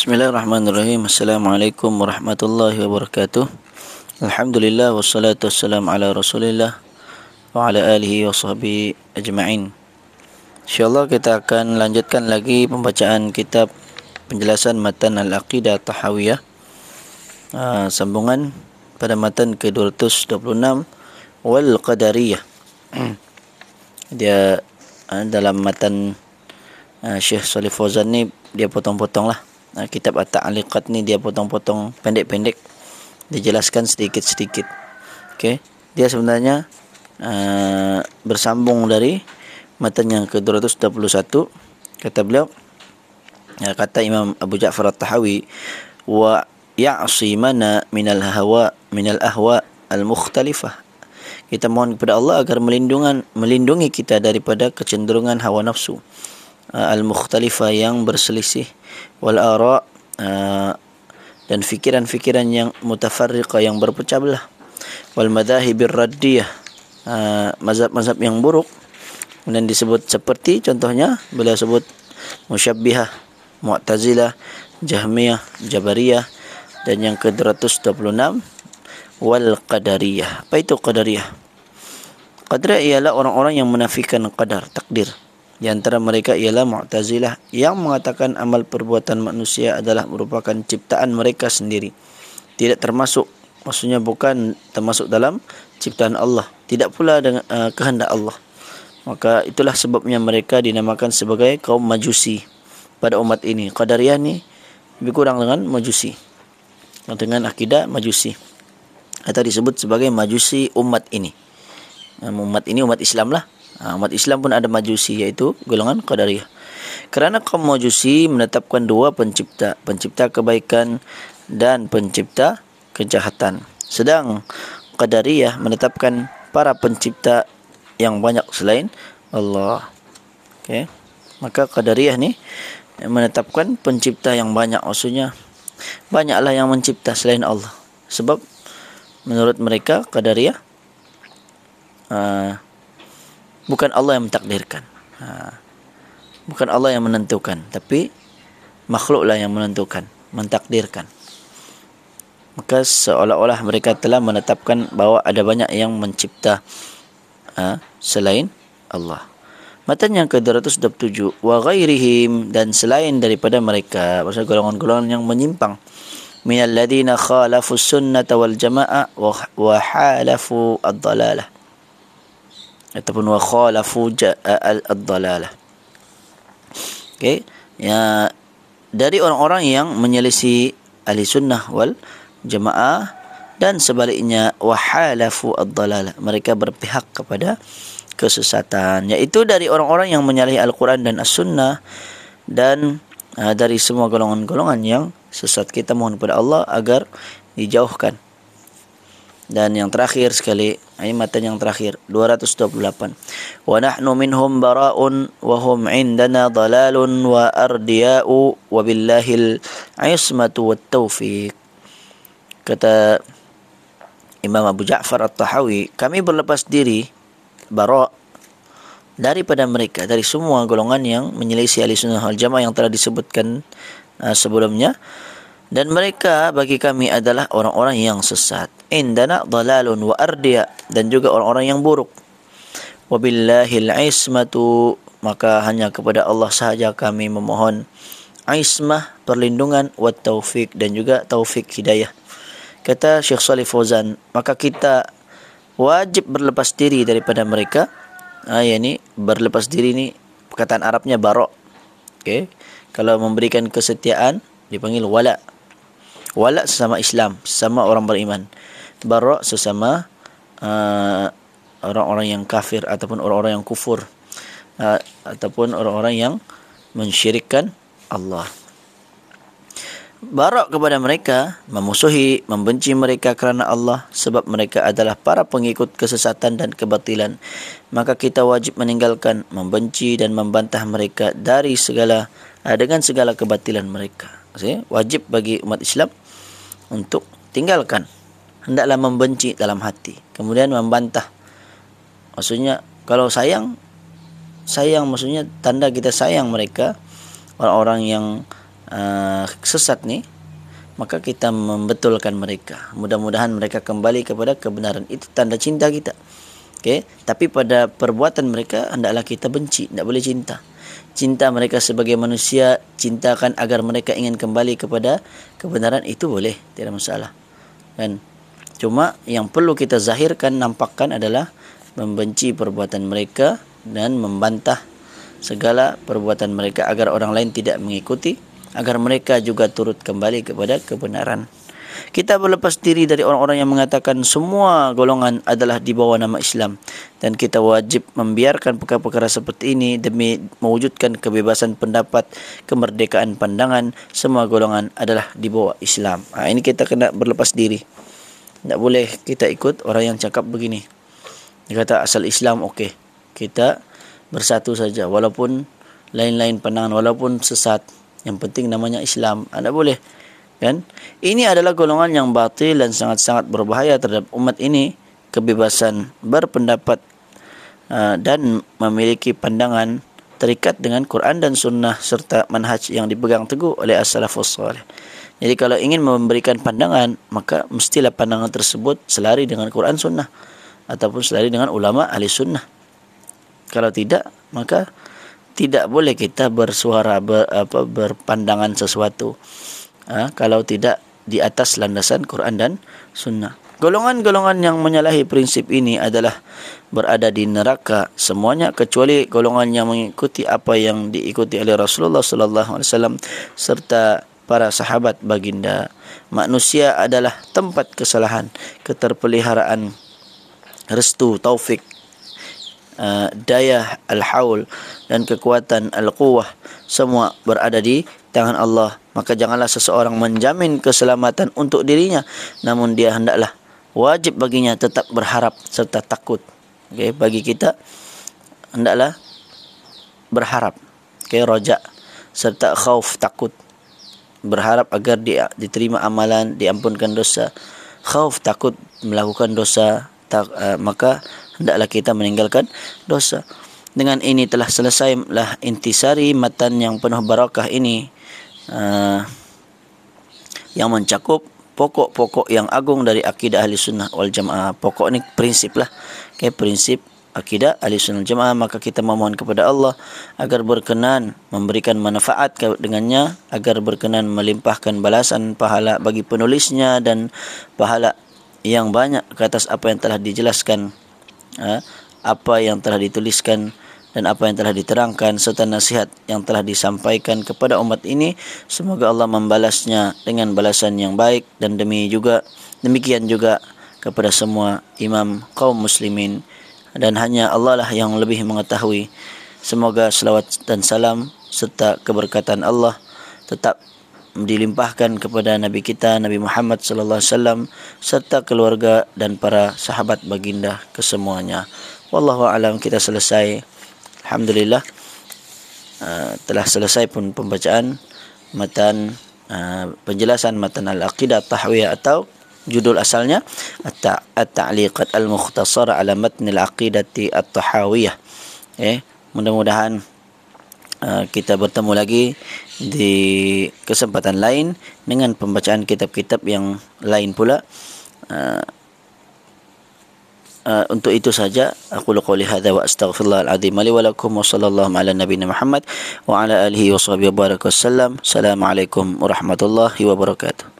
Bismillahirrahmanirrahim. Assalamualaikum warahmatullahi wabarakatuh. Alhamdulillah wassalatu wassalamu ala Rasulillah wa ala alihi wa sahbihi ajma'in. Insyaallah kita akan lanjutkan lagi pembacaan kitab penjelasan matan al-aqidah tahawiyah. Uh, sambungan pada matan ke-226 wal qadariyah. Dia uh, dalam matan uh, Syekh Salih Fauzan ni dia potong-potong lah. Uh, kitab At-Ta'liqat ni dia potong-potong pendek-pendek dijelaskan sedikit-sedikit. Okey. Dia sebenarnya uh, bersambung dari matan yang ke-221 kata beliau ya, kata Imam Abu Ja'far At-Tahawi wa ya'si mana minal hawa minal ahwa al-mukhtalifah kita mohon kepada Allah agar melindungi melindungi kita daripada kecenderungan hawa nafsu uh, al-mukhtalifah yang berselisih wal ara uh, dan fikiran-fikiran yang mutafarriqa yang berpecah belah wal madhahibir raddiyah uh, mazhab-mazhab yang buruk. Kemudian disebut seperti contohnya beliau sebut musyabbihah mu'tazilah jahmiyah jabariyah dan yang ke-226 wal qadariyah. Apa itu qadariyah? Qadariyah ialah orang-orang yang menafikan qadar takdir di antara mereka ialah Mu'tazilah yang mengatakan amal perbuatan manusia adalah merupakan ciptaan mereka sendiri. Tidak termasuk, maksudnya bukan termasuk dalam ciptaan Allah. Tidak pula dengan uh, kehendak Allah. Maka itulah sebabnya mereka dinamakan sebagai kaum majusi pada umat ini. Qadariyah ni lebih kurang dengan majusi. Dengan akidah majusi. Atau disebut sebagai majusi umat ini. Umat ini umat Islam lah. Ha, umat Islam pun ada majusi iaitu golongan Qadariyah. Kerana kaum majusi menetapkan dua pencipta, pencipta kebaikan dan pencipta kejahatan. Sedang Qadariyah menetapkan para pencipta yang banyak selain Allah. Okey. Maka Qadariyah ni menetapkan pencipta yang banyak maksudnya banyaklah yang mencipta selain Allah. Sebab menurut mereka Qadariyah uh, bukan Allah yang mentakdirkan. Ha. Bukan Allah yang menentukan, tapi makhluklah yang menentukan, mentakdirkan. Maka seolah-olah mereka telah menetapkan bahawa ada banyak yang mencipta ha, selain Allah. Matan yang ke-227 wa ghairihim dan selain daripada mereka, maksud golongan-golongan yang menyimpang minal ladina khalafu sunnata wal jamaah wa halafu ad-dalalah ataupun wa khalafu ad-dalalah. Okey, ya dari orang-orang yang menyelisih ahli sunnah wal jamaah dan sebaliknya wa halafu ad-dalalah. Mereka berpihak kepada kesesatan iaitu dari orang-orang yang menyalahi Al-Quran dan As-Sunnah dan uh, dari semua golongan-golongan yang sesat kita mohon kepada Allah agar dijauhkan dan yang terakhir sekali ini matan yang terakhir 228 wa nahnu minhum bara'un wa hum indana dalalun wa ardiya'u wa billahil ismatu wat taufiq kata Imam Abu Ja'far At-Tahawi kami berlepas diri bara' daripada mereka dari semua golongan yang menyelisih ahli sunnah wal jamaah yang telah disebutkan uh, sebelumnya dan mereka bagi kami adalah orang-orang yang sesat. Indana dalalun wa ardiya. Dan juga orang-orang yang buruk. Wabillahil ismatu. Maka hanya kepada Allah sahaja kami memohon ismah perlindungan wa taufik dan juga taufik hidayah. Kata Syekh Salih Fauzan maka kita wajib berlepas diri daripada mereka. Ha, ya ni berlepas diri ni perkataan Arabnya barok. Okey. Kalau memberikan kesetiaan dipanggil wala wala sesama Islam sesama orang beriman bara sesama uh, orang-orang yang kafir ataupun orang-orang yang kufur uh, ataupun orang-orang yang mensyirikkan Allah Barak kepada mereka, memusuhi, membenci mereka kerana Allah sebab mereka adalah para pengikut kesesatan dan kebatilan. Maka kita wajib meninggalkan, membenci dan membantah mereka dari segala uh, dengan segala kebatilan mereka. Wajib bagi umat Islam untuk tinggalkan. Hendaklah membenci dalam hati. Kemudian membantah. Maksudnya kalau sayang sayang maksudnya tanda kita sayang mereka orang-orang yang uh, sesat ni maka kita membetulkan mereka. Mudah-mudahan mereka kembali kepada kebenaran. Itu tanda cinta kita. Okey? Tapi pada perbuatan mereka hendaklah kita benci. Tidak boleh cinta cinta mereka sebagai manusia cintakan agar mereka ingin kembali kepada kebenaran itu boleh tidak masalah kan cuma yang perlu kita zahirkan nampakkan adalah membenci perbuatan mereka dan membantah segala perbuatan mereka agar orang lain tidak mengikuti agar mereka juga turut kembali kepada kebenaran. Kita berlepas diri dari orang-orang yang mengatakan semua golongan adalah di bawah nama Islam dan kita wajib membiarkan perkara-perkara seperti ini demi mewujudkan kebebasan pendapat, kemerdekaan pandangan, semua golongan adalah di bawah Islam. Ha, ini kita kena berlepas diri. Tak boleh kita ikut orang yang cakap begini. Dia kata asal Islam okey. Kita bersatu saja walaupun lain-lain pandangan walaupun sesat yang penting namanya Islam anda boleh kan? Ini adalah golongan yang batil dan sangat-sangat berbahaya terhadap umat ini. Kebebasan berpendapat uh, dan memiliki pandangan terikat dengan Quran dan sunnah serta manhaj yang dipegang teguh oleh as-salafus salih. Jadi kalau ingin memberikan pandangan maka mestilah pandangan tersebut selari dengan Quran sunnah ataupun selari dengan ulama ahli sunnah. Kalau tidak maka tidak boleh kita bersuara ber, apa berpandangan sesuatu ha, kalau tidak di atas landasan Quran dan Sunnah. Golongan-golongan yang menyalahi prinsip ini adalah berada di neraka semuanya kecuali golongan yang mengikuti apa yang diikuti oleh Rasulullah sallallahu alaihi wasallam serta para sahabat baginda. Manusia adalah tempat kesalahan, keterpeliharaan, restu, taufik, Uh, daya al-haul dan kekuatan al-quwah semua berada di tangan Allah maka janganlah seseorang menjamin keselamatan untuk dirinya namun dia hendaklah wajib baginya tetap berharap serta takut. Okey bagi kita hendaklah berharap. Okey roja serta khauf takut. Berharap agar dia diterima amalan diampunkan dosa. Khauf takut melakukan dosa tak, uh, maka hendaklah kita meninggalkan dosa. Dengan ini telah selesai lah intisari matan yang penuh barakah ini uh, yang mencakup pokok-pokok yang agung dari akidah ahli sunnah wal jamaah. Pokok ini prinsip lah. Okay, prinsip akidah ahli sunnah jamaah. Maka kita memohon kepada Allah agar berkenan memberikan manfaat dengannya. Agar berkenan melimpahkan balasan pahala bagi penulisnya dan pahala yang banyak ke atas apa yang telah dijelaskan ha, apa yang telah dituliskan dan apa yang telah diterangkan serta nasihat yang telah disampaikan kepada umat ini semoga Allah membalasnya dengan balasan yang baik dan demi juga demikian juga kepada semua imam kaum muslimin dan hanya Allah lah yang lebih mengetahui semoga selawat dan salam serta keberkatan Allah tetap dilimpahkan kepada nabi kita Nabi Muhammad sallallahu alaihi wasallam serta keluarga dan para sahabat baginda kesemuanya. Wallahu alam kita selesai. Alhamdulillah uh, telah selesai pun pembacaan matan uh, penjelasan matan al-aqidah tahwiyah atau judul asalnya at-ta'liqat al-mukhtasar ala matn al-aqidati at-tahawiyah. Eh, mudah-mudahan uh, kita bertemu lagi di kesempatan lain dengan pembacaan kitab-kitab yang lain pula uh, uh, untuk itu saja aku qouli hadza wa astaghfirullah alazim li wa lakum wa sallallahu ala nabiyina Muhammad wa ala alihi wa sahbihi wa baraka wasallam assalamualaikum warahmatullahi wabarakatuh